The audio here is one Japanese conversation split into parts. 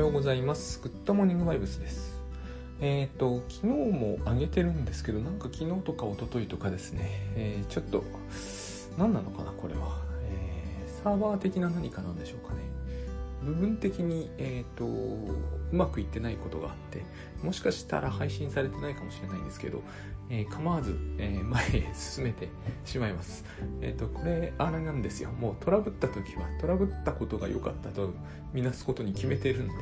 ようございます。グッドモーニングバイブスです。えっ、ー、と、昨日も上げてるんですけど、なんか昨日とか一昨日とかですね、えー、ちょっと、何なのかな、これは。えー、サーバー的な何かなんでしょうかね。部分的に、えっ、と、うまくいってないことがあって、もしかしたら配信されてないかもしれないんですけど、えー、構わず、えー、前へ進めてしまいます。えっ、ー、と、これ、あれなんですよ。もうトラブった時は、トラブったことが良かったとみなすことに決めてるんで、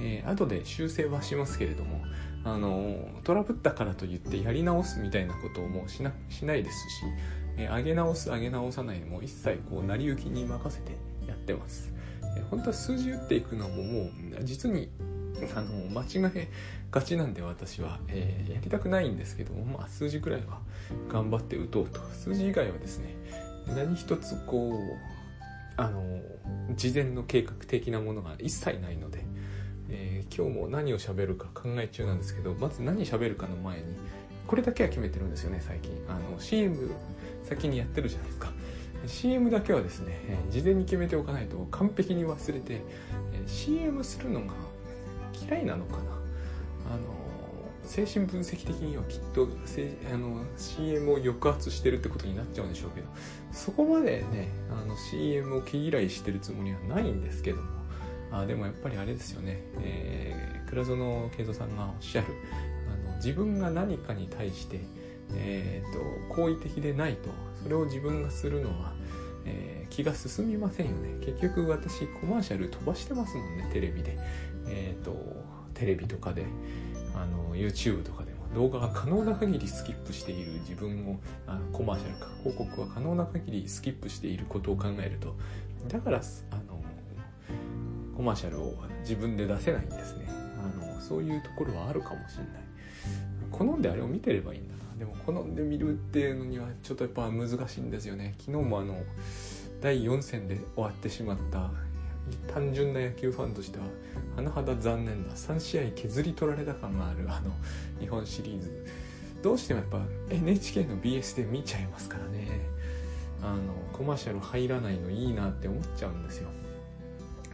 えー、後で修正はしますけれども、あのトラブったからといってやり直すみたいなことをもうしなしないですし、え上げ直す、上げ直さないも一切こう、成り行きに任せてやってます。え本当は数字打っていくのももう、実にあの間違えがちなんで私は、えー、やりたくないんですけども、まあ、数字くらいは頑張って打とうと。数字以外はですね何一つこうあの事前の計画的なものが一切ないので、えー、今日も何を喋るか考え中なんですけどまず何喋るかの前にこれだけは決めてるんですよね最近。あの CM 先にやってるじゃないですか。CM だけはですね事前に決めておかないと完璧に忘れて CM するのが嫌いなのかな？あの精神分析的にはきっとあの CM を抑圧してるってことになっちゃうんでしょうけどそこまでねあの CM を毛嫌いしてるつもりはないんですけどもあでもやっぱりあれですよね、えー、倉園慶三さんがおっしゃるあの自分が何かに対して、えーと、好意的でないとそれを自分がするのは、えー、気が進みませんよね。結局私コマーシャル飛ばしてますもんねテレビで。えーと、テレビとかであの YouTube とかでも動画が可能な限りスキップしている自分をあのコマーシャルか広告は可能な限りスキップしていることを考えるとだからあのコマーシャルを自分で出せないんですね。あのそういうところはあるかもしれない。好んであれを見てればいいんだな。でも好んで見るっていうのにはちょっとやっぱ難しいんですよね。昨日もあの第4戦で終わってしまった単純な野球ファンとしては甚だ残念な3試合削り取られた感があるあの日本シリーズ。どうしてもやっぱ NHK の BS で見ちゃいますからね。あのコマーシャル入らないのいいなって思っちゃうんですよ。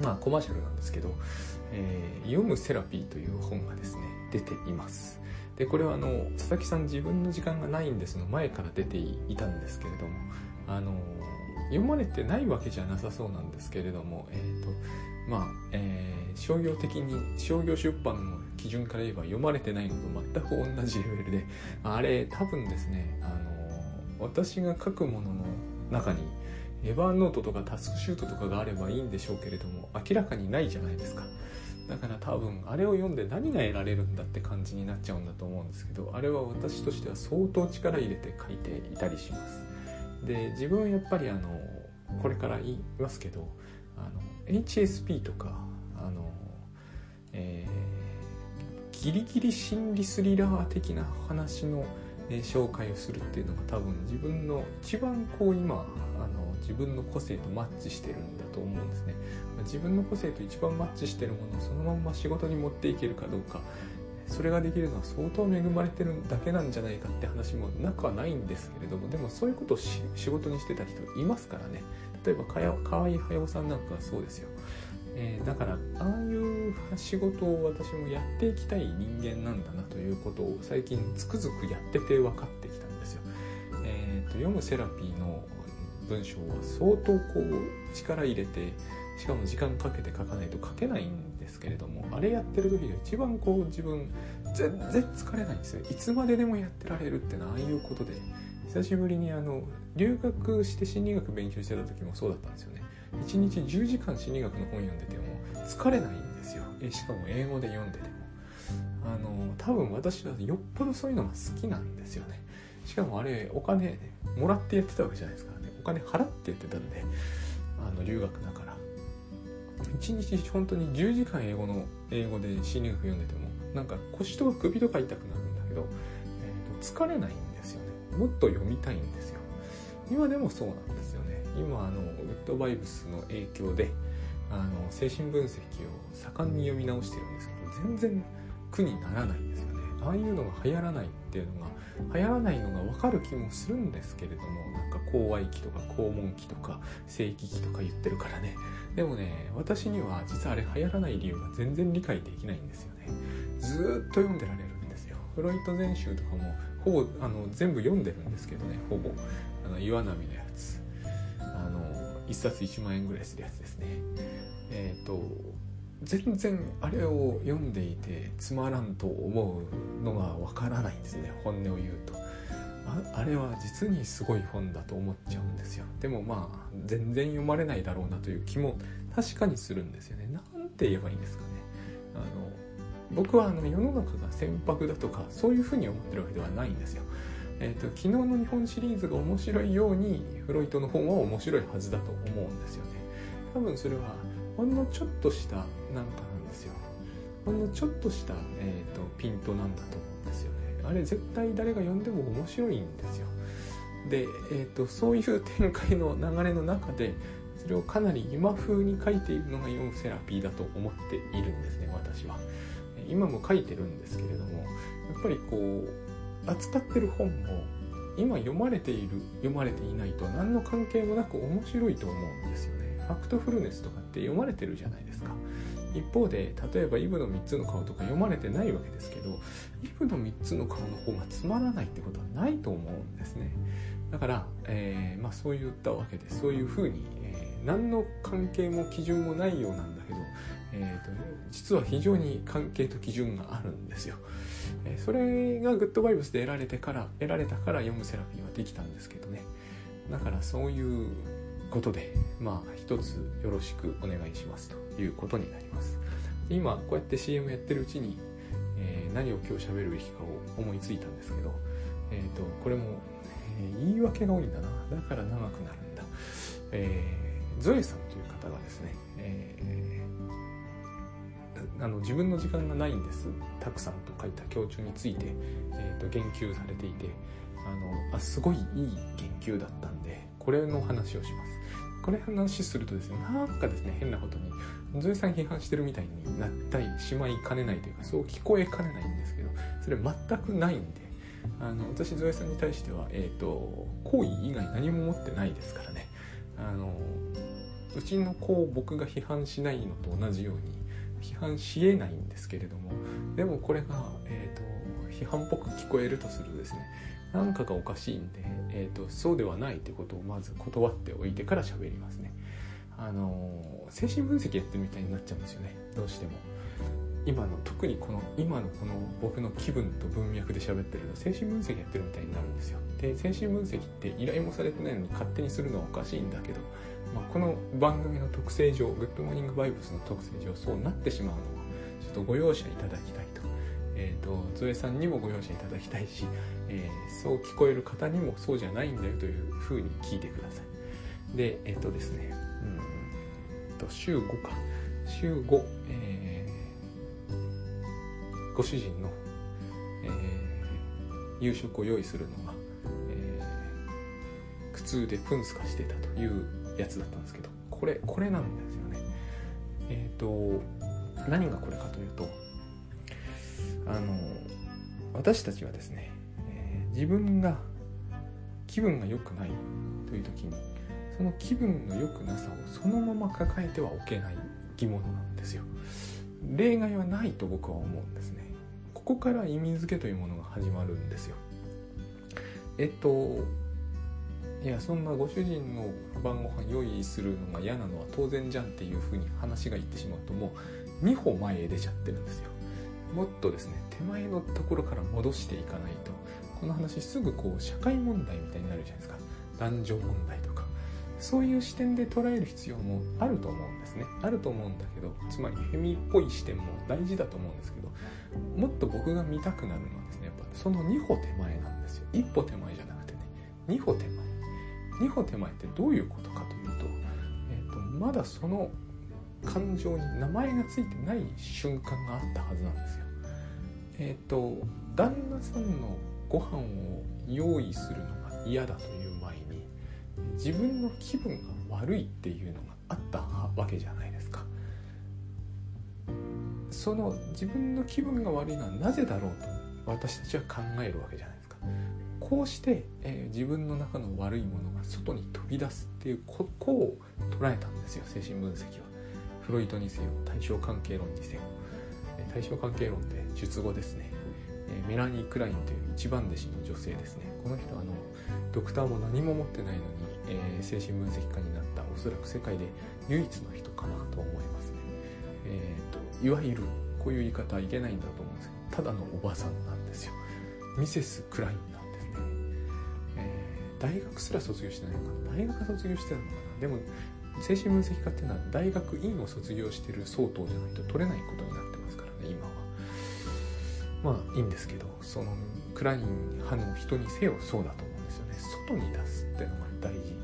まあコマーシャルなんですけど「えー、読むセラピー」という本がですね出ています。でこれはあの佐々木さん自分の時間がないんですの前から出ていたんですけれどもあの読まれてないわけじゃなさそうなんですけれども、えーとまあえー、商業的に商業出版の基準から言えば読まれてないのと全く同じレベルであれ多分ですね、あの私が書くものの中にエヴァーノートとかタスクシュートとかがあればいいんでしょうけれども明らかにないじゃないですか。だから多分あれを読んで何が得られるんだって感じになっちゃうんだと思うんですけどあれは私としては相当力入れて書いていたりします。で自分はやっぱりあのこれから言いますけどあの HSP とかあの、えー、ギリギリ心理スリラー的な話の、えー、紹介をするっていうのが多分自分の一番こう今あの自分の個性とマッチしてるんだと思うんですね。自分の個性と一番マッチしてるものをそのまんま仕事に持っていけるかどうかそれができるのは相当恵まれてるだけなんじゃないかって話もなくはないんですけれどもでもそういうことを仕事にしてた人いますからね。例えばかや河合駿さんなんかはそうですよ、えー、だからああいう仕事を私もやっていきたい人間なんだなということを最近つくづくやってて分かってきたんですよ、えーと、と読むセラピーの文章は相当こう力入れてしかも時間かけて書かないと書けないんですけれどもあれやってる時が一番こう自分全然疲れないんですよ。いつまででもやってられるってのはああいうことで。久しぶりにあの留学して心理学勉強してた時もそうだったんですよね。1日10時間心理学の本読んでても疲れないんですよ。えしかも英語で読んでても。あの多分私はよっぽどそういうのが好きなんですよね。しかもあれお金もらってやってたわけじゃないですからね。お金払ってやってたんであの留学だか1日本当に10時間英語の英語で心理学読んでてもなんか腰とか首とか痛くなるんだけど、えー、と疲れないんですよね。もっと読みたいんですよ。今でもそうなんですよね。今あのグッドバイブスの影響であの精神分析を盛んに読み直してるんですけど全然苦にならないんですよね。ああいうのが流行らないっていうのが流行らないのが分かる気もするんですけれどもなんか講愛期とか肛門期とか正規期とか言ってるからね。でもね私には実はあれ流行らない理由が全然理解できないんですよね。ずっと読んでられるんですよ。フロイト全集とかもほぼあの全部読んでるんですけどねほぼ。あの岩波のやつ。あの1冊1万円ぐらいするやつですね。えっ、ー、と全然あれを読んでいてつまらんと思うのがわからないんですね本音を言うと。ああれは実にすごい本だと思っちゃうんですよ。でもまあ全然読まれないだろうなという気も確かにするんですよね。なんて言えばいいんですかね。あの僕はあの世の中が船舶だとかそういうふうに思ってるわけではないんですよ。えーと、昨日の日本シリーズが面白いようにフロイトの本は面白いはずだと思うんですよね。多分それはほんのちょっとしたなんかなんですよ。ほんのちょっとした、えーと、ピントなんだと。あれ絶対誰が読んでも面白いんですよ。で、えーと、そういう展開の流れの中でそれをかなり今風に書いているのが読むセラピーだと思っているんですね私は。今も書いてるんですけれどもやっぱりこう扱ってる本も今読まれている読まれていないと何の関係もなく面白いと思うんですよね。ファクトフルネスとかって読まれてるじゃないですか。一方で例えばイブの3つの顔とか読まれてないわけですけどイブの3つの顔の方がつまらないってことはないと思うんですね。だから、えー、まあ、そう言ったわけでそういうふうに、えー、何の関係も基準もないようなんだけど、えーと、実は非常に関係と基準があるんですよ、えそれがグッドバイブスで得られてから得られたから読むセラピーはできたんですけどね。だからそういうことで、まあ、一つよろしくお願いしますと。いうことになります。今、こうやって CM やってるうちに、えー、何を今日喋るべきかを思いついたんですけど、えっ、ー、と、これも、えー、言い訳が多いんだな。だから長くなるんだ。えー、ゾエさんという方がですね、えー、あの自分の時間がないんです。たくさんと書いた胸中について、えーと、言及されていて、あのあすごいいい言及だったんでこれの話をしますこれ話するとですねなんかですね変なことにゾエさん批判してるみたいになったりしまいかねないというかそう聞こえかねないんですけどそれ全くないんであの私ゾエさんに対しては、えーと、行為以外何も持ってないですからね。あのうちの子を僕が批判しないのと同じように批判しえないんですけれどもでもこれが、えーと批判っぽく聞こえるとするとですね何かがおかしいんで、えーと、そうではないってことをまず断っておいてから喋りますね。あの精神分析やってるみたいになっちゃうんですよねどうしても。今の特にこの今のこの僕の気分と文脈で喋ってるの精神分析やってるみたいになるんですよで精神分析って依頼もされてないのに勝手にするのはおかしいんだけど、まあ、この番組の特性上グッドモーニングバイブスの特性上そうなってしまうのはちょっとご容赦いただきたいとえーと、ゾエさんにもご容赦いただきたいし、えー、そう聞こえる方にもそうじゃないんだよというふうに聞いてください。でえっ、ー、とですねうんと週5か。週5、えー、ご主人の、えー、夕食を用意するのが、えー、苦痛でプンスカしてたというやつだったんですけどこれこれなんですよね。えっ、ー、と何がこれかというとあの私たちはですね、えー、自分が気分が良くないという時にその気分の良くなさをそのまま抱えてはおけない生き物なんですよ。例外はないと僕は思うんですね。ここから意味付けというものが始まるんですよ。えっといやそんなご主人の晩ご飯用意するのが嫌なのは当然じゃんっていうふうに話がいってしまうともう2歩前へ出ちゃってるんですよ。もっとですね手前のところから戻していかないとこの話すぐこう社会問題みたいになるじゃないですか。男女問題とか。そういう視点で捉える必要もあると思うんですね。あると思うんだけどつまりフェミっぽい視点も大事だと思うんですけどもっと僕が見たくなるのはですねやっぱその2歩手前なんですよ。一歩手前じゃなくてね。2歩手前。2歩手前ってどういうことかというと,、えーとまだその感情に名前がついてない瞬間があったはずなんですよ。えっ、ー、と旦那さんのご飯を用意するのが嫌だという前に自分の気分が悪いっていうのがあったわけじゃないですか。その自分の気分が悪いのはなぜだろうと私たちは考えるわけじゃないですか。こうして、えー、自分の中の悪いものが外に飛び出すっていうここを捉えたんですよ精神分析は。フロイトにせよ対象関係論にせよ。対象関係論って術後ですね。メラニー・クラインという一番弟子の女性ですね。この人あのドクターも何も持ってないのに、えー、精神分析家になったおそらく世界で唯一の人かなと思いますね、えーと、いわゆるこういう言い方はいけないんだと思うんですけどただのおばさんなんですよ。ミセス・クラインなんですね、えー、大学すら卒業してないのかな。大学卒業してたのかな。でも精神分析家っていうのは大学院を卒業してる相当じゃないと取れないことになってますからね今はまあいいんですけどそのクライン派の人にせよ。そうだと思うんですよね。外に出すっていうのが大事、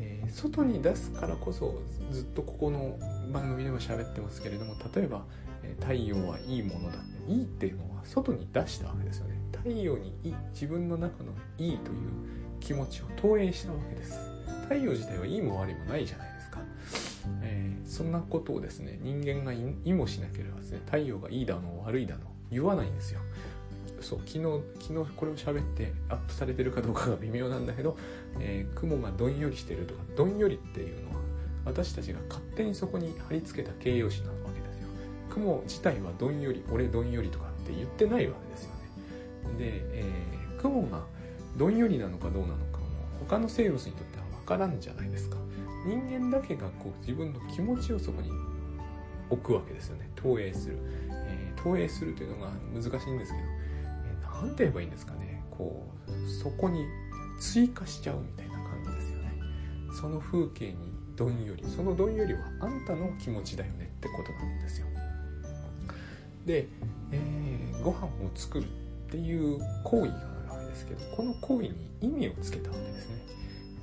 えー、外に出すからこそずっとここの番組でも喋ってますけれども例えば、えー、太陽はいいものだいいっていうのは外に出したわけですよね。太陽にいい自分の中のいいという気持ちを投影したわけです。太陽自体はいいも悪いもないじゃないですか、えー、そんなことをですね人間が意もしなければですね太陽がいいだの悪いだの言わないんですよ。そう昨日昨日これを喋ってアップされてるかどうかが微妙なんだけど、えー、雲がどんよりしてるとかどんよりっていうのは私たちが勝手にそこに貼り付けた形容詞なわけですよ。雲自体はどんより俺どんよりとかって言ってないわけですよね。で、えー、雲がどんよりなのかどうなのかも他の生物にとっては分からんじゃないですか。人間だけがこう自分の気持ちをそこに置くわけですよね。投影する。投影するというのが難しいんですけど何、て言えばいいんですかね。こうそこに追加しちゃうみたいな感じですよね。その風景にどんよりそのどんよりはあんたの気持ちだよねってことなんですよ。で、えー、ご飯を作るっていう行為があるわけですけどこの行為に意味をつけたわけですね。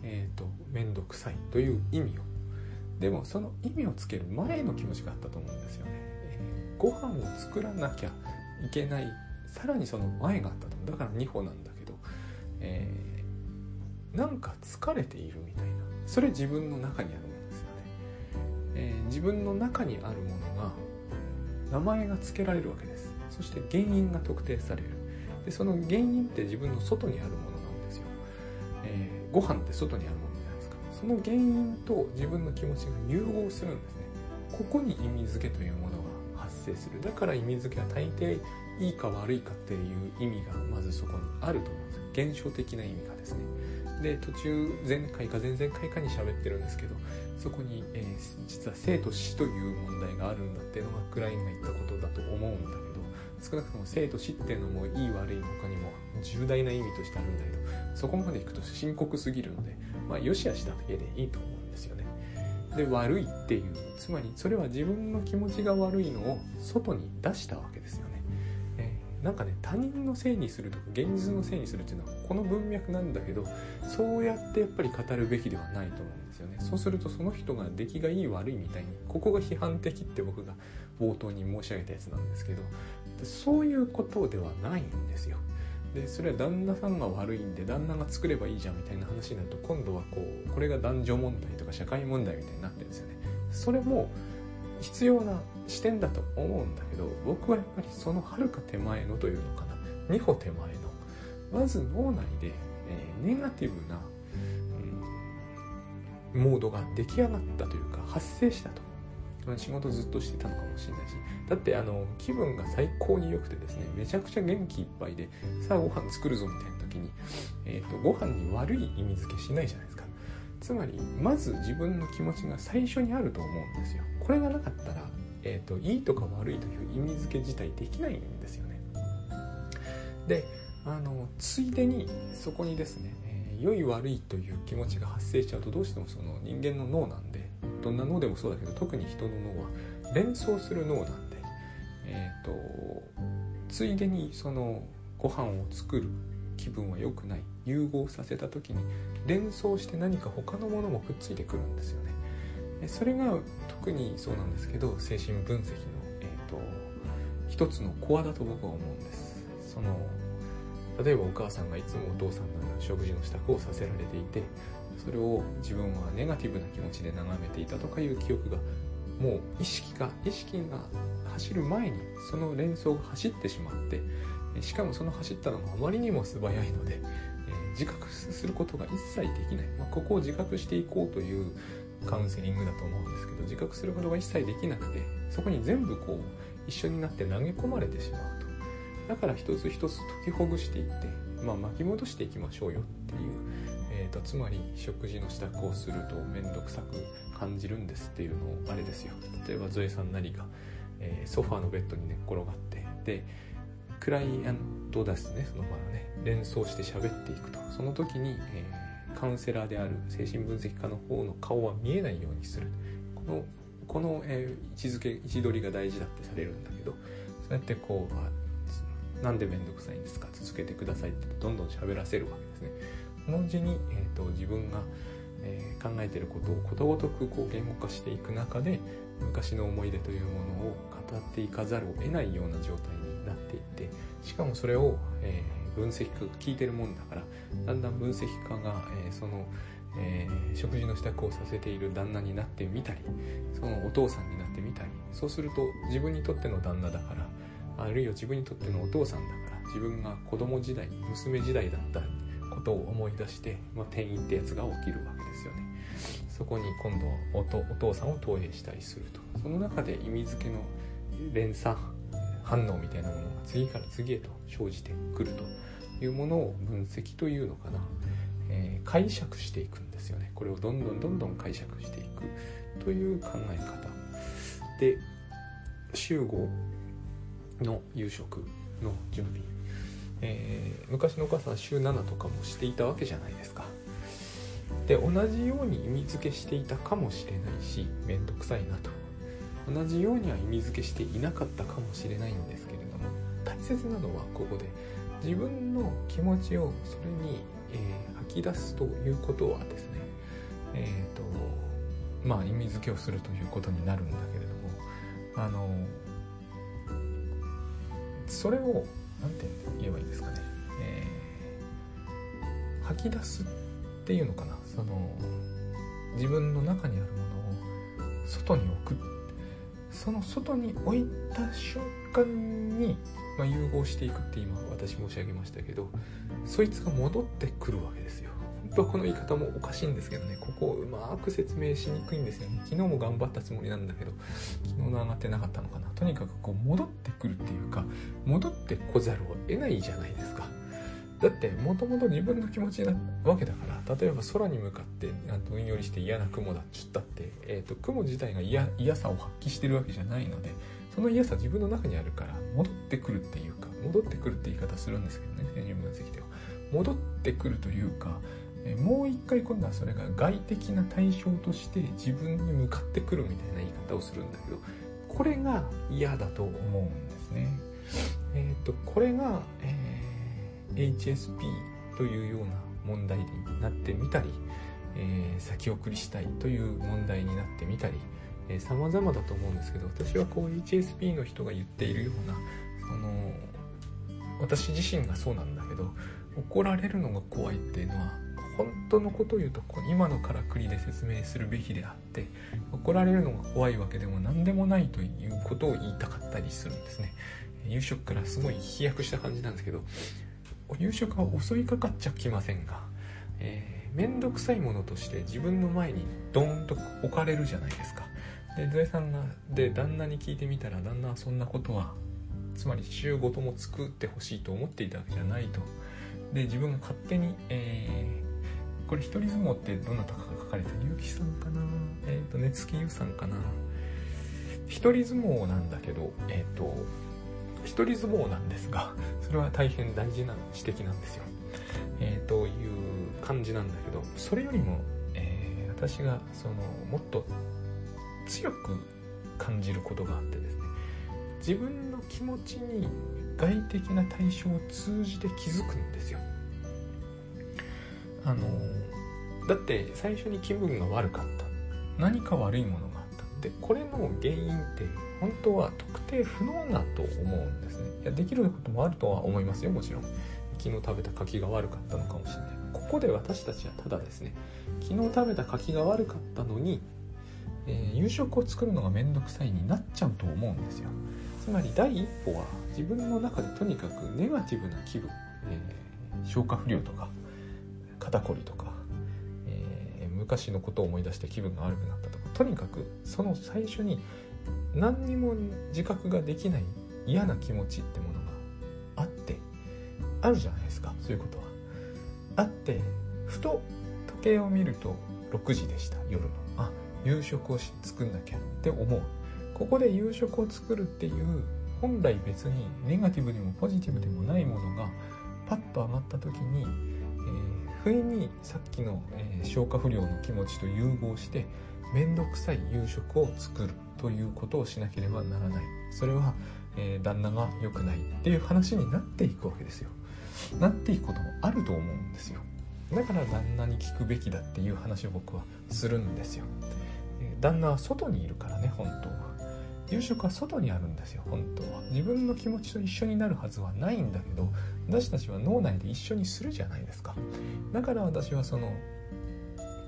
えっ、ー、と面倒くさいという意味を。でもその意味をつける前の気持ちがあったと思うんですよね。ご飯を作らなきゃいけないさらにその前があったと。だから2歩なんだけど、えー、なんか疲れているみたいな。それ自分の中にあるものですよね、えー、自分の中にあるものが名前が付けられるわけです。そして原因が特定される。でその原因って自分の外にあるものなんですよ、えー、ご飯って外にあるものじゃないですか。その原因と自分の気持ちが融合するんですね。ここに意味付けというもの生する。だから意味付けは大抵いいか悪いかっていう意味がまずそこにあると思うんです。現象的な意味がですね。で途中前回か前々回かに喋ってるんですけどそこに、えー、実は生と死という問題があるんだっていうのがクラインが言ったことだと思うんだけど少なくとも生と死っていうのもいい悪い他にも重大な意味としてあるんだけどそこまでいくと深刻すぎるのでまあよしあしだけでいいと思うんですよね。で悪いっていう。つまりそれは自分の気持ちが悪いのを外に出したわけですよね、えー、なんかね他人のせいにするとか現実のせいにするっていうのはこの文脈なんだけどそうやってやっぱり語るべきではないと思うんですよね。そうするとその人が出来がいい悪いみたいにここが批判的って僕が冒頭に申し上げたやつなんですけどそういうことではないんですよ。でそれは旦那さんが悪いんで旦那が作ればいいじゃんみたいな話になると今度はこうこれが男女問題とか社会問題みたいになってるんですよね。それも必要な視点だと思うんだけど僕はやっぱりそのはるか手前のというのかな。2歩手前の。まず脳内で、えー、ネガティブな、うん、モードが出来上がったというか発生したと。仕事ずっとしてたのかもしれないし。だってあの気分が最高に良くてですねめちゃくちゃ元気いっぱいでさあご飯作るぞみたいな時に、えーと、ご飯に悪い意味付けしないじゃないですか。つまりまず自分の気持ちが最初にあると思うんですよ。これがなかったら、えーと、いいとか悪いという意味付け自体できないんですよね。であのついでにそこにですね、えー、良い悪いという気持ちが発生しちゃうとどうしてもその人間の脳なんでどんな脳でもそうだけど特に人の脳は連想する脳なんで、えーと、ついでにそのご飯を作る気分は良くない融合させた時に連想して何か他のものもくっついてくるんですよね。それが特にそうなんですけど精神分析の、えーと、一つのコアだと僕は思うんです。その例えばお母さんがいつもお父さんの食事の支度をさせられていてそれを自分はネガティブな気持ちで眺めていたとかいう記憶がもう意識が意識が走る前にその連想が走ってしまってしかもその走ったのがあまりにも素早いので、え、自覚することが一切できない、まあ、ここを自覚していこうというカウンセリングだと思うんですけど自覚することが一切できなくてそこに全部こう一緒になって投げ込まれてしまうと。だから一つ一つ解きほぐしていって、まあ、巻き戻していきましょうよっていう、えーと、つまり食事の支度をすると面倒くさく感じるんですっていうのをあれですよ。例えばゾエさんなりが、えー、ソファーのベッドに寝っ転がってでクライアントですねその場のね連想して喋っていくと。その時に、えー、カウンセラーである精神分析家の方の顔は見えないようにする。このこの、えー、位置づけ位置取りが大事だってされるんだけどそうやってこうなんで面倒くさいんですか？続けてくださいってどんどん喋らせるわけですね。このうちに、えーと、自分が、えー、考えてることをことごとくこう言語化していく中で昔の思い出というものを語っていかざるを得ないような状態になっていってしかもそれを、えー、分析家が聞いてるもんだからだんだん分析家が、えー、その、えー、食事の支度をさせている旦那になってみたりそのお父さんになってみたりそうすると自分にとっての旦那だからあるいは自分にとってのお父さんだから自分が子供時代娘時代だったことを思い出して、まあ、転移ってやつが起きるわけですよね。そこに今度はおお父さんを投影したりすると。その中で意味付けの連鎖反応みたいなものが次から次へと生じてくるというものを分析というのかな、えー、解釈していくんですよね。これをどんどんどんどん解釈していくという考え方。で週5の夕食の準備、えー、昔のお母さん週7とかもしていたわけじゃないですか。で同じように意味付けしていたかもしれないし面倒くさいなと。同じようには意味付けしていなかったかもしれないんですけれども大切なのはここで自分の気持ちをそれに、えー、吐き出すということはですねえっ、ー、とまあ意味付けをするということになるんだけれどもあのそれを何て言えばいいんですかね、えー、吐き出すっていうのかな。その自分の中にあるものを外に置く。その外に置いた瞬間に、まあ、融合していくって今私申し上げましたけどそいつが戻ってくるわけですよ。この言い方もおかしいんですけどね。ここをうまく説明しにくいんですよね。昨日も頑張ったつもりなんだけど昨日の上がってなかったのかな。とにかくこう戻ってくるっていうか戻ってこざるを得ないじゃないですか。だってもともと自分の気持ちなわけだから例えば空に向かってどんよりして嫌な雲だっつったって、えーと、雲自体が嫌さを発揮してるわけじゃないのでその嫌さ自分の中にあるから戻ってくるっていうか戻ってくるって言い方するんですけどね精神分析では。戻ってくるというかもう一回今度はそれが外的な対象として自分に向かってくるみたいな言い方をするんだけどこれが嫌だと思うんですね。えっ、ー、とこれが、えー HSP というような問題になってみたり、えー、先送りしたいという問題になってみたり、えー、様々だと思うんですけど私はこう HSP の人が言っているようなその私自身がそうなんだけど怒られるのが怖いっていうのは本当のことを言うと今のからくりで説明するべきであって怒られるのが怖いわけでも何でもないということを言いたかったりするんですね夕食からすごい飛躍した感じなんですけど夕食は襲いかかっちゃきませんが、えー、めんどくさいものとして自分の前にドーンと置かれるじゃないですか。で、土井さんが、で、旦那に聞いてみたら、旦那はそんなことは、つまり週ごとも作ってほしいと思っていたわけじゃないと。で、自分が勝手に、えー、これ一人相撲ってどなたかが書かれた結城さんかな？えっ、ー、と、熱月優さんかな？一人相撲なんだけど、えっ、ー、と、一人相撲なんですが、それは大変大事な指摘なんですよ。えー、という感じなんだけど、それよりも、えー、私がそのもっと強く感じることがあってですね、自分の気持ちに外的な対象を通じて気づくんですよ。あの、だって最初に気分が悪かった。何か悪いものがあった。で、これの原因って本当は特定不能だと思うんですねいやできることもあるとは思いますよもちろん昨日食べた柿が悪かったのかもしれないここで私たちはただですね昨日食べた柿が悪かったのに、えー、夕食を作るのが面倒くさいになっちゃうと思うんですよつまり第一歩は自分の中でとにかくネガティブな気分、えー、消化不良とか肩こりとか、えー、昔のことを思い出して気分が悪くなったとかとにかくその最初に何にも自覚ができない嫌な気持ちってものがあってあるじゃないですかそういうことは。あってふと時計を見ると6時でした夜のあ夕食を作んなきゃって思うここで夕食を作るっていう本来別にネガティブでもポジティブでもないものがパッと上がった時に、不意にさっきの、えー、消化不良の気持ちと融合して面倒くさい夕食を作るということをしなければならない。それは、えー、旦那が良くないっていう話になっていくわけですよ。なっていくこともあると思うんですよ。だから旦那に聞くべきだっていう話を僕はするんですよ。旦那は外にいるからね本当は。夕食は外にあるんですよ本当は。自分の気持ちと一緒になるはずはないんだけど私たちは脳内で一緒にするじゃないですか。だから私はその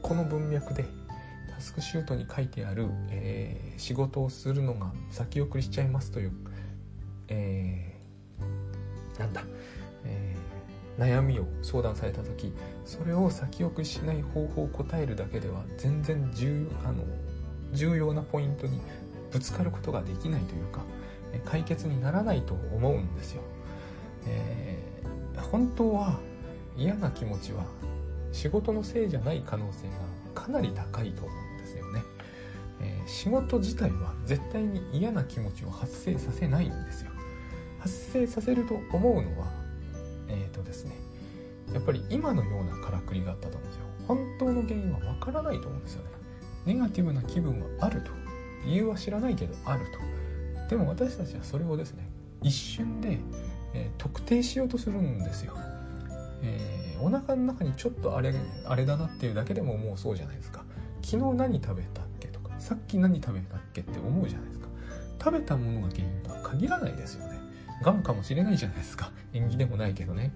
この文脈でタスクシュートに書いてある、えー、仕事をするのが先送りしちゃいますという、えー、なんだ、えー、悩みを相談された時それを先送りしない方法を答えるだけでは全然重あの重要なポイントにぶつかることができないというか解決にならないと思うんですよ。えー、本当は嫌な気持ちは仕事のせいじゃない可能性がかなり高いと思うんですよね。えー、仕事自体は絶対に嫌な気持ちを発生させないんですよ。発生させると思うのは、えっ、ー、とですね、やっぱり今のようなからくりがあったと思うんですよ。本当の原因はわからないと思うんですよね。ネガティブな気分はあると。理由は知らないけどあると。でも私たちはそれをですね一瞬で、えー、特定しようとするんですよ、えー、お腹の中にちょっとあれあれだなっていうだけでももうそうじゃないですか。昨日何食べたっけとかさっき何食べたっけって思うじゃないですか。食べたものが原因とは限らないですよね。がんかもしれないじゃないですか。縁起でもないけどね。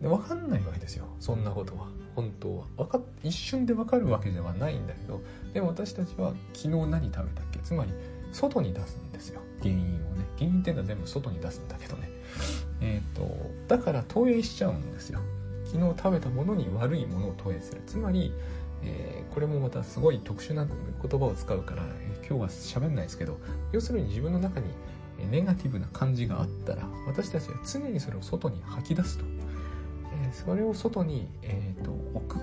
で分かんないわけですよ。そんなことは。本当は分か一瞬で分かるわけではないんだけどでも私たちは昨日何食べたっけ？つまり外に出すんですよ。原因をね。原因っていうのは全部外に出すんだけどね。えっ、ー、とだから投影しちゃうんですよ。昨日食べたものに悪いものを投影する。つまり、えー、これもまたすごい特殊な言葉を使うから、えー、今日は喋んないですけど要するに自分の中にネガティブな感じがあったら私たちは常にそれを外に吐き出すと。それを外に、えーと、置く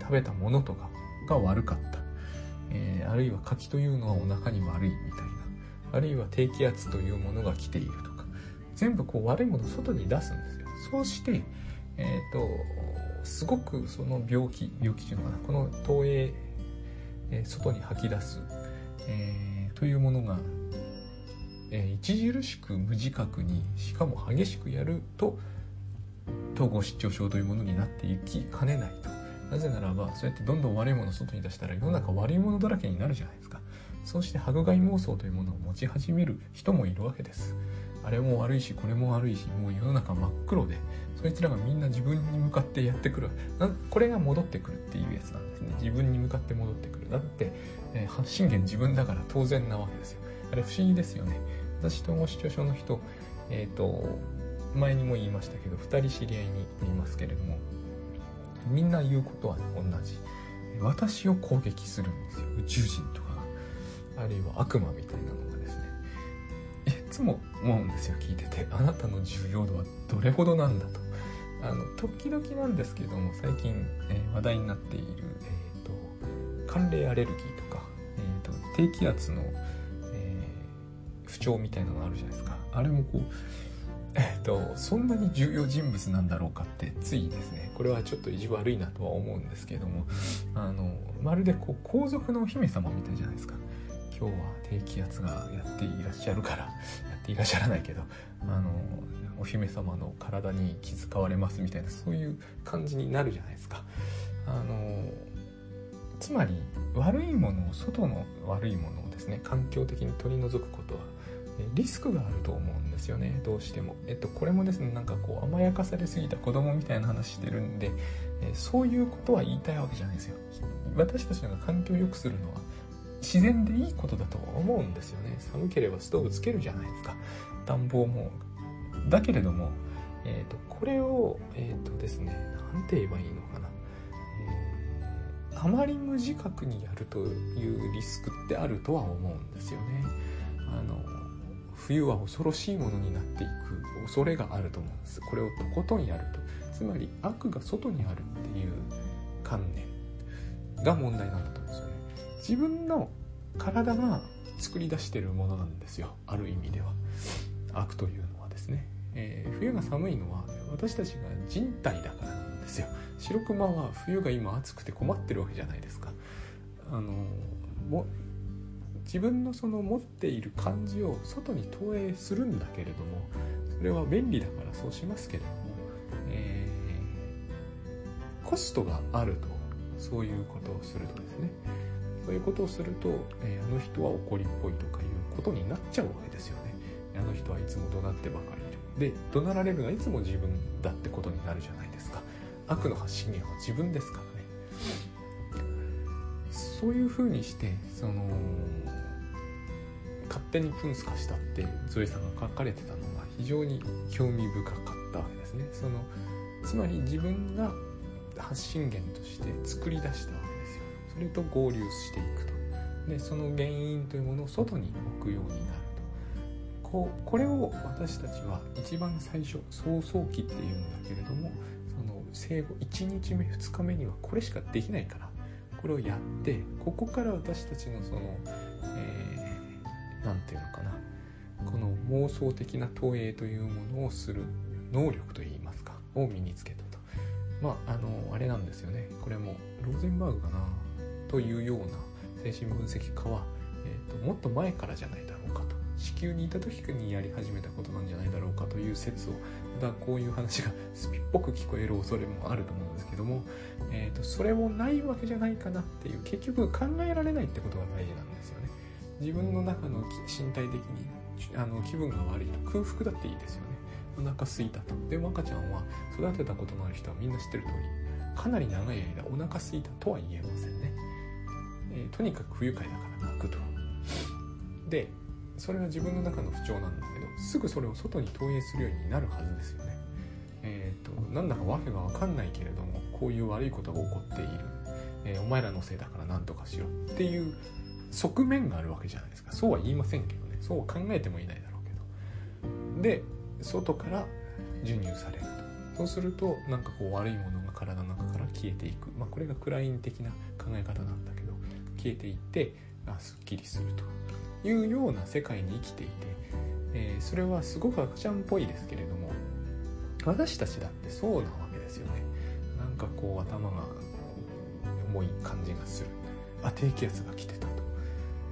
食べたものとかが悪かった、えー、あるいは柿というのはお腹に悪いみたいな。あるいは低気圧というものが来ているとか。全部こう悪いものを外に出すんですよ。そうして、えーと、すごくその病気病気というのかな。この投影、えー、外に吐き出す、えー、というものが、えー、著しく無自覚にしかも激しくやると統合失調症というものになっていきかねないと。なぜならばそうやってどんどん悪いものを外に出したら世の中悪いものだらけになるじゃないですか。そうして迫害妄想というものを持ち始める人もいるわけです。あれも悪いしこれも悪いしもう世の中真っ黒でそいつらがみんな自分に向かってやってくる。これが戻ってくるっていうやつなんですね。自分に向かって戻ってくる。だって、えー、信源自分だから当然なわけですよ。あれ不思議ですよね。私統合失調症の人えっ、ー、と前にも言いましたけど2人知り合いにいますけれどもみんな言うことは同じ。私を攻撃するんですよ。宇宙人とかあるいは悪魔みたいなのがですね。いつも思うんですよ聞いてて。あなたの重要度はどれほどなんだと。あの時々なんですけども最近、えー、話題になっている、えーと、寒冷アレルギーとか、えーと、低気圧の、えー、不調みたいなのがあるじゃないですか。あれもこうえっと、そんなに重要人物なんだろうかってついですね。これはちょっと意地悪いなとは思うんですけども。あのまるでこう皇族のお姫様みたいじゃないですか。今日は低気圧がやっていらっしゃるからやっていらっしゃらないけどあのお姫様の体に気遣われますみたいなそういう感じになるじゃないですか。あのつまり悪いものを外の悪いものをですね環境的に取り除くことはリスクがあると思うんですよね。どうしても、えっと、これもですねなんかこう甘やかされすぎた子供みたいな話してるんで、えそういうことは言いたいわけじゃないですよ。私たちが環境を良くするのは自然でいいことだと思うんですよね。寒ければストーブつけるじゃないですか。暖房も。だけれども、えーと、これをえっ、とですね何て言えばいいのかな、えー、あまり無自覚にやるというリスクってあるとは思うんですよね。あの冬は恐ろしいものになっていく恐れがあると思うんです。これをとことんやると。つまり悪が外にあるっていう観念が問題なんだと思うんですよね。自分の体が作り出してるものなんですよ。ある意味では。悪というのはですね、えー、冬が寒いのは私たちが人体だからなんですよ。白熊は冬が今暑くて困ってるわけじゃないですか。あのも自分のその持っている感じを外に投影するんだけれどもそれは便利だからそうしますけれども、えー、コストがあるとそういうことをするとですね。そういうことをすると、えー、あの人は怒りっぽいとかいうことになっちゃうわけですよね。あの人はいつも怒鳴ってばかりいる。で怒鳴られるのはいつも自分だってことになるじゃないですか。悪の発信源は自分ですから。そういうふうにしてその勝手にプンスカしたってゾエさんが書かれてたのが非常に興味深かったわけですね。そのつまり自分が発信源として作り出したわけですよ。それと合流していくと。でその原因というものを外に置くようになると。こうこれを私たちは一番最初早々期っていうんだけれどもその生後1日目2日目にはこれしかできないからこれをやってここから私たちのその何、えー、て言うのかなこの妄想的な投影というものをする能力といいますかを身につけたと。まああのあれなんですよね。これもローゼンバーグかなというような精神分析家は、えーと、もっと前からじゃないと子宮にいた時にやり始めたことなんじゃないだろうかという説をまたこういう話がスピっぽく聞こえる恐れもあると思うんですけども、えーと、それもないわけじゃないかなっていう結局考えられないってことが大事なんですよね。自分の中の身体的にあの気分が悪いと空腹だっていいですよね。お腹すいたと。でも赤ちゃんは育てたことのある人はみんな知ってる通りかなり長い間お腹すいたとは言えませんね。えー、とにかく不愉快だから泣くと。でそれは自分の中の不調なんだけどすぐそれを外に投影するようになるはずですよね。え、ー、となんだか訳が分かんないけれどもこういう悪いことが起こっている、えー、お前らのせいだから何とかしろっていう側面があるわけじゃないですか。そうは言いませんけどね。そうは考えてもいないだろうけど。で外から授乳されると。そうするとなんかこう悪いものが体の中から消えていく。まあこれがクライン的な考え方なんだけど消えていってあすっきりすると。いうような世界に生きていて、えー、それはすごく赤ちゃんっぽいですけれども私たちだってそうなわけですよね。なんかこう頭が重い感じがする。あ低気圧が来てたと。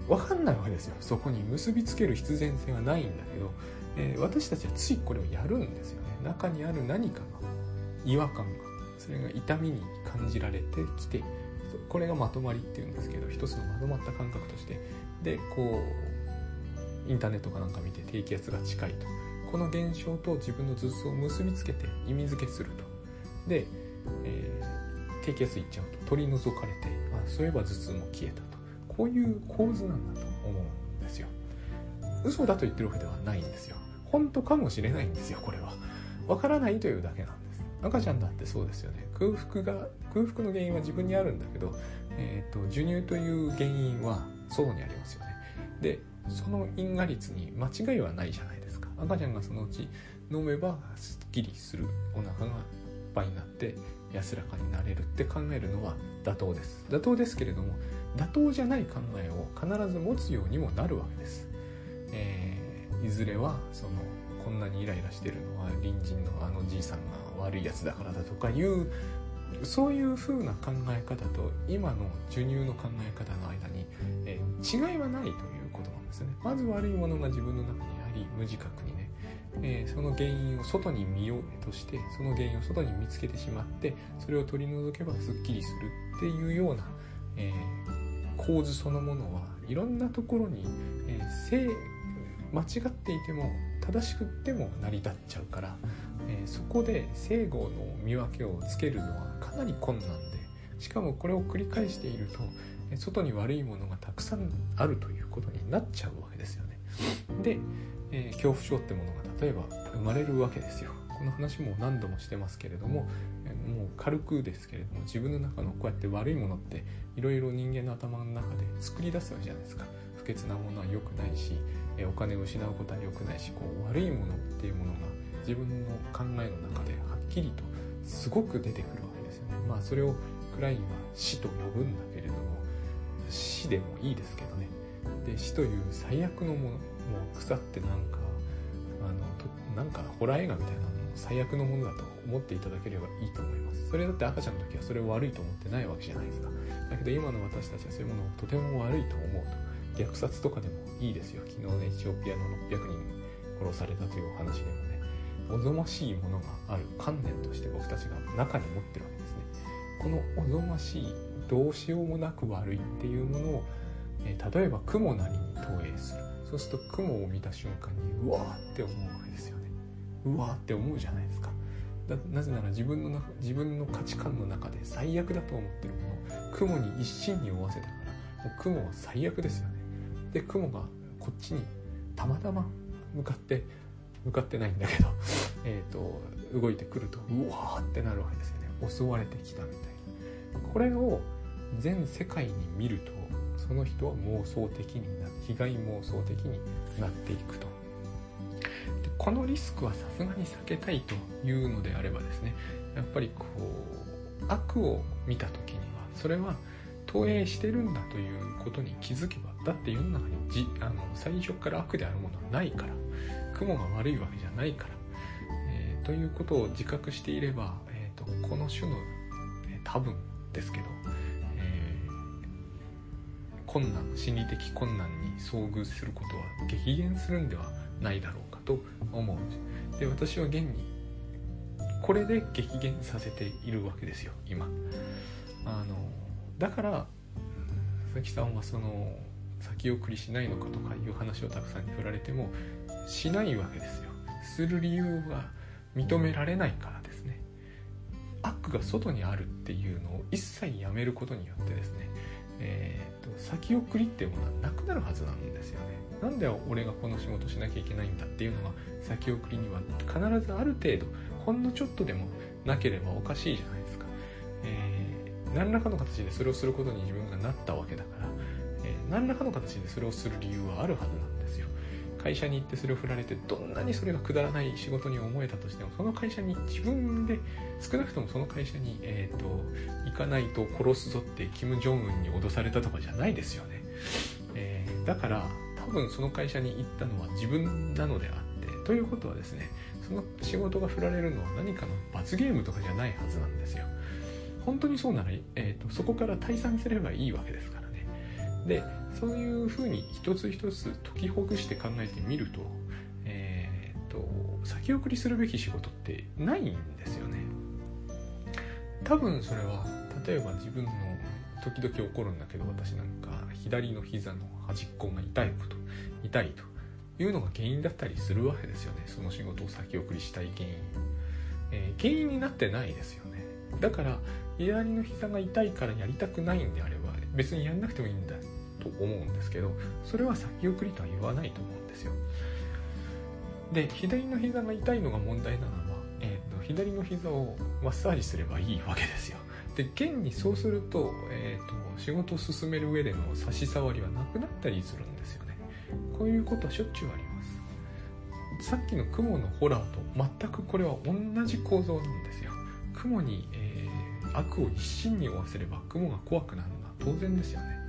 分かんないわけですよ。そこに結びつける必然性はないんだけど、えー、私たちはついこれをやるんですよね。中にある何かが違和感がそれが痛みに感じられてきてこれがまとまりっていうんですけど一つのまとまった感覚としてでこうインターネットかなんか見て低気圧が近いと。この現象と自分の頭痛を結びつけて意味付けすると。で、えー、低気圧いっちゃうと取り除かれてあそういえば頭痛も消えたと。こういう構図なんだと思うんですよ。嘘だと言ってるわけではないんですよ。本当かもしれないんですよこれは。わからないというだけなんです。赤ちゃんだってそうですよね。空腹が空腹の原因は自分にあるんだけど、えーと、授乳という原因は外にありますよね。でその因果率に間違いはないじゃないですか。赤ちゃんがそのうち飲めばすっきりするお腹がいっぱいになって安らかになれるって考えるのは妥当です。妥当ですけれども妥当じゃない考えを必ず持つようにもなるわけです、えー、いずれはそのこんなにイライラしてるのは隣人のあのじいさんが悪いやつだからだとかいうそういう風な考え方と今の授乳の考え方の間に、違いはないということなんですね。まず悪いものが自分の中にあり無自覚にね、えー、その原因を外に見ようとしてその原因を外に見つけてしまってそれを取り除けばすっきりするっていうような、えー、構図そのものはいろんなところに、えー、間違っていても正しくっても成り立っちゃうから、えー、そこで正誤の見分けをつけるのはかなり困難でしかもこれを繰り返していると、外に悪いものがたくさんあるということになっちゃうわけですよね。で、えー、恐怖症ってものが例えば生まれるわけですよ。この話も何度もしてますけれどもえもう軽くですけれども自分の中のこうやって悪いものっていろいろ人間の頭の中で作り出すわけじゃないですか。不潔なものは良くないしえお金を失うことは良くないしこう悪いものっていうものが自分の考えの中ではっきりとすごく出てくるわけですよね。まあそれをクラインは死と呼ぶんだけれど死でもいいですけどね。で死という最悪のものもう腐ってなんかあのとなんかホラー映画みたいなの最悪のものだと思っていただければいいと思います。それだって赤ちゃんの時はそれを悪いと思ってないわけじゃないですか。だけど今の私たちはそういうものをとても悪いと思うと。虐殺とかでもいいですよ。昨日ねエチオピアの600人殺されたというお話でもね。おぞましいものがある観念として僕たちが中に持ってるわけですね。このおぞましいどうしようもなく悪いっていうものを、えー、例えば雲なりに投影する。そうすると雲を見た瞬間にうわーって思うわけですよね。うわーって思うじゃないですか。なぜなら自分の中自分の価値観の中で最悪だと思ってるものを雲に一身に負わせたからもう雲は最悪ですよね。で雲がこっちにたまたま向かって向かってないんだけど、えーと、動いてくるとうわーってなるわけですよね。襲われてきたみたいな。これを全世界に見るとその人は妄想的にな被害妄想的になっていくと。このリスクはさすがに避けたいというのであればですねやっぱりこう悪を見た時にはそれは投影してるんだということに気づけばだって世の中にじあの最初から悪であるものはないから雲が悪いわけじゃないから、えー、ということを自覚していれば、えーと、この種の、えー、多分ですけど、困難心理的困難に遭遇することは激減するんではないだろうかと思うで私は現にこれで激減させているわけですよ今。あのだから佐々木さんはその先送りしないのかとかいう話をたくさんに振られてもしないわけですよ。する理由は認められないからですね。悪が外にあるっていうのを一切やめることによってですねえーと、先送りっていうものはなくなるはずなんですよね。なんで俺がこの仕事しなきゃいけないんだっていうのが先送りには必ずある程度ほんのちょっとでもなければおかしいじゃないですか、えー、何らかの形でそれをすることに自分がなったわけだから、えー、何らかの形でそれをする理由はあるはず会社に行ってそれを振られてどんなにそれがくだらない仕事に思えたとしてもその会社に自分で少なくともその会社に、えーと、行かないと殺すぞってキム・ジョンウンに脅されたとかじゃないですよね、えー、だから多分その会社に行ったのは自分なのであってということはですねその仕事が振られるのは何かの罰ゲームとかじゃないはずなんですよ。本当にそうなら、えーとそこから退散すればいいわけですから。でそういうふうに一つ一つ解きほぐして考えてみると,、えーと、先送りするべき仕事ってないんですよね。多分それは例えば自分の時々起こるんだけど私なんか左の膝の端っこが痛いこと痛いというのが原因だったりするわけですよね。その仕事を先送りしたい原因、えー、原因になってないですよね。だから左の膝が痛いからやりたくないんであれば別にやんなくてもいいんだ。と思うんですけどそれは先送りとは言わないと思うんですよ。で左の膝が痛いのが問題なのは、えーと、左の膝をマッサージすればいいわけですよ。で現にそうすると,、えーと、仕事を進める上での差し障りはなくなったりするんですよね。こういうことはしょっちゅうあります。さっきの雲のホラーと全くこれは同じ構造なんですよ。雲に、えー、悪を一身に負わせれば雲が怖くなるのは当然ですよね。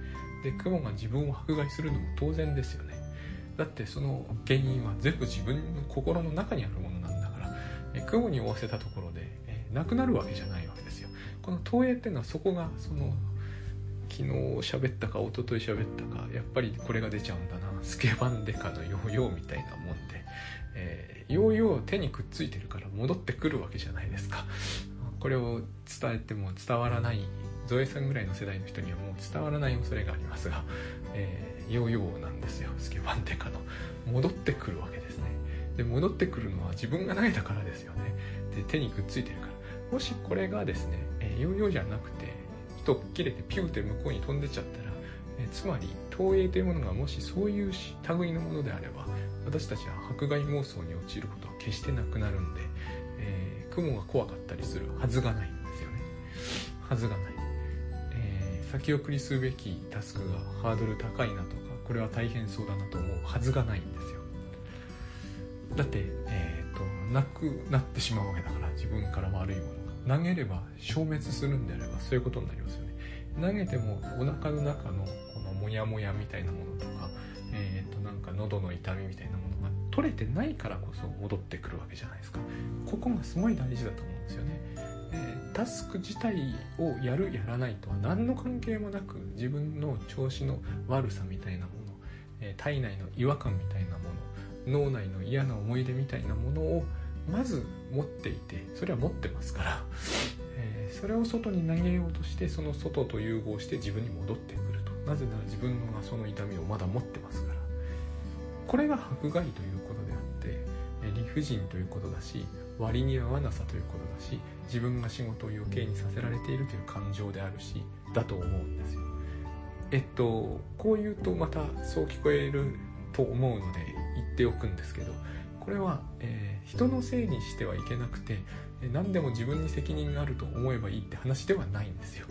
で雲が自分を迫害するのも当然ですよね。だってその原因は全部自分の心の中にあるものなんだから。え雲に負わせたところでえなくなるわけじゃないわけですよ。この投影っていうのはそこがその昨日喋ったか一昨日喋ったかやっぱりこれが出ちゃうんだな。スケバンデカのヨーヨーみたいなもんで、えー、ヨーヨー手にくっついてるから戻ってくるわけじゃないですか。これを伝えても伝わらないゾエさんぐらいの世代の人にはもう伝わらない恐れがありますが、えー、ヨーヨーなんですよ。スケバンテカの。戻ってくるわけですね。で戻ってくるのは自分が投げたからですよね。で手にくっついてるから。もしこれがですね、えー、ヨーヨーじゃなくて糸切れてピューって向こうに飛んでちゃったらつまり投影というものがもしそういう類のものであれば私たちは迫害妄想に陥ることは決してなくなるんで、えー、雲が怖かったりするはずがないんですよね。はずがない、先送りすべきタスクがハードル高いなとかこれは大変そうだなと思う。はずがないんですよ。だって、えーと、なくなってしまうわけだから自分から悪いものが。投げれば消滅するんであればそういうことになりますよね。投げてもお腹の中のこのモヤモヤみたいなものとかえーと、なんか喉の痛みみたいなものが取れてないからこそ戻ってくるわけじゃないですか。ここがすごい大事だと思うんですよね、タスク自体をやるやらないとは何の関係もなく自分の調子の悪さみたいなもの、え、体内の違和感みたいなもの脳内の嫌な思い出みたいなものをまず持っていてそれは持ってますから、えー、それを外に投げようとしてその外と融合して自分に戻ってくると。なぜなら自分のその痛みをまだ持ってますから。これが迫害ということであってえ理不尽ということだし割に合わなさということだし自分が仕事を余計にさせられているという感情であるしだと思うんですよ。えっとこう言うとまたそう聞こえると思うので言っておくんですけどこれは、えー、人のせいにしてはいけなくて何でも自分に責任があると思えばいいって話ではないんですよ。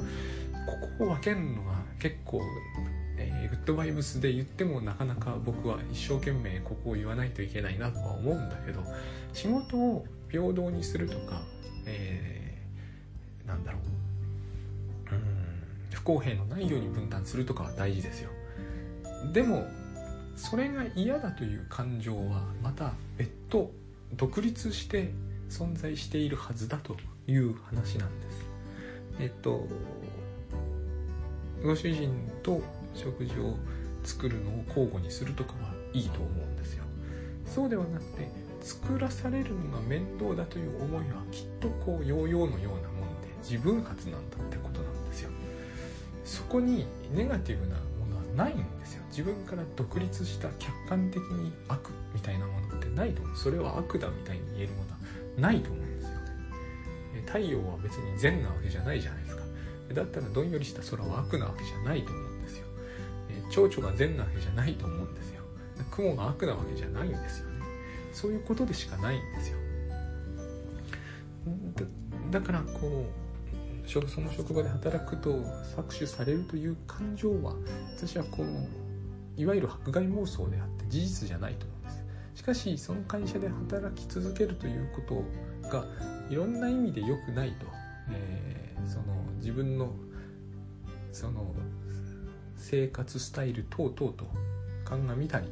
ここを分けるのが結構、えー、グッドバイブスで言ってもなかなか僕は一生懸命ここを言わないといけないなとは思うんだけど仕事を平等にするとか、えー、なんだろう。うん不公平のないように分担するとかは大事ですよ。でもそれが嫌だという感情はまた別途独立して存在しているはずだという話なんです。えっとご主人と食事を作るのを交互にするとかはいいと思うんですよ。そうではなくて作らされるのが面倒だという思いはきっとこうヨーヨーのようなもんで自分発なんだってことなんですよそこにネガティブなものはないんですよ自分から独立した客観的に悪みたいなものってないと思うそれは悪だみたいに言えるものはないと思うんですよね太陽は別に善なわけじゃないじゃないですかだったらどんよりした空は悪なわけじゃないと思うんですよ。蝶々が善なわけじゃないと思うんですよ。雲が悪なわけじゃないんですよ。そういうことでしかないんですよ。だからこうその職場で働くと搾取されるという感情は私はこういわゆる迫害妄想であって事実じゃないと思うんですしかしその会社で働き続けるということがいろんな意味で良くないと、えー、その自分のその生活スタイル等々と鑑みたり、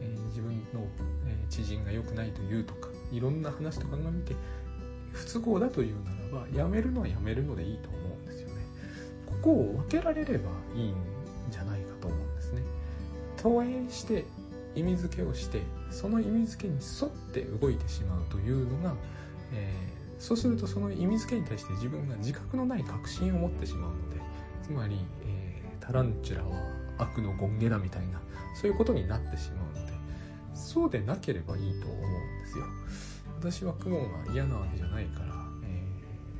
えー、自分の、えー、知人が良くないというとかいろんな話と鑑みて不都合だというならばやめるのはやめるのでいいと思うんですよね。ここを分けられればいいんじゃないかと思うんですね。投影して意味付けをしてその意味付けに沿って動いてしまうというのが、えーそうするとその意味付けに対して自分が自覚のない確信を持ってしまうのでつまり、えー、タランチュラは悪の権下だみたいなそういうことになってしまうのでそうでなければいいと思うんですよ。私は雲が嫌なわけじゃないから、え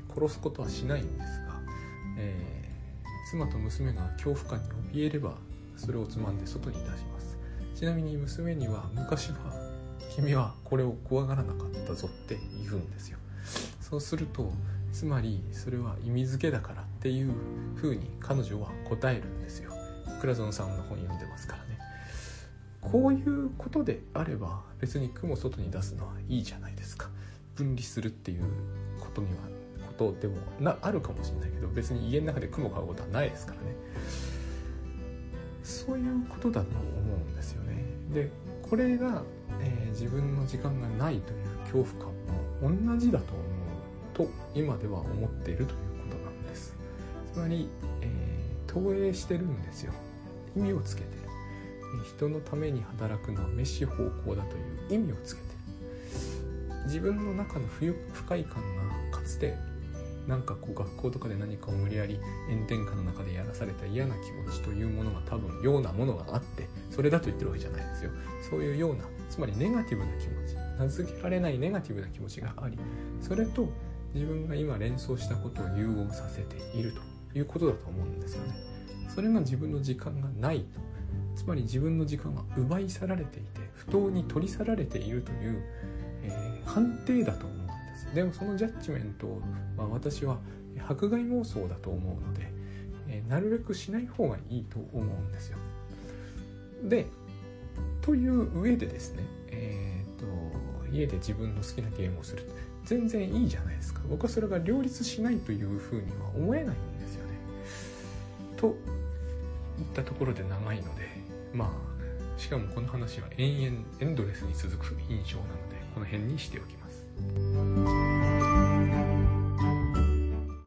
ー、殺すことはしないんですが、えー、妻と娘が恐怖感に怯えればそれをつまんで外に出します。ちなみに娘には昔は君はこれを怖がらなかったぞって言うんですよ。そうするとつまりそれは意味付けだからっていうふうに彼女は答えるんですよ。倉園さんの本読んでますからね。こういうことであれば別に雲外に出すのはいいじゃないですか。分離するっていうことにはことでもなあるかもしれないけど別に家の中で雲買うことはないですからね。そういうことだと思うんですよね。でこれが、えー、自分の時間がないという恐怖感も同じだと思うと今では思っているということなんです。つまり、えー、投影してるんですよ。意味をつけて。人のために働くのは飯し方向だという意味をつけて自分の中の不不快感がかつてなんかこう学校とかで何かを無理やり炎天下の中でやらされた嫌な気持ちというものが多分ようなものがあってそれだと言ってるわけじゃないですよ。そういうようなつまりネガティブな気持ち名付けられないネガティブな気持ちがありそれと自分が今連想したことを融合させているということだと思うんですよね。それが自分の時間がないと。つまり自分の時間が奪い去られていて不当に取り去られているという、えー、判定だと思うんです。でもそのジャッジメントを、まあ、私は迫害妄想だと思うので、えー、なるべくしない方がいいと思うんですよ。でという上でですねえっ、と家で自分の好きなゲームをする。全然いいじゃないですか。僕はそれが両立しないというふうには思えないんですよね。といったところで長いのでまあしかもこの話は延々エンドレスに続く印象なのでこの辺にしておきます。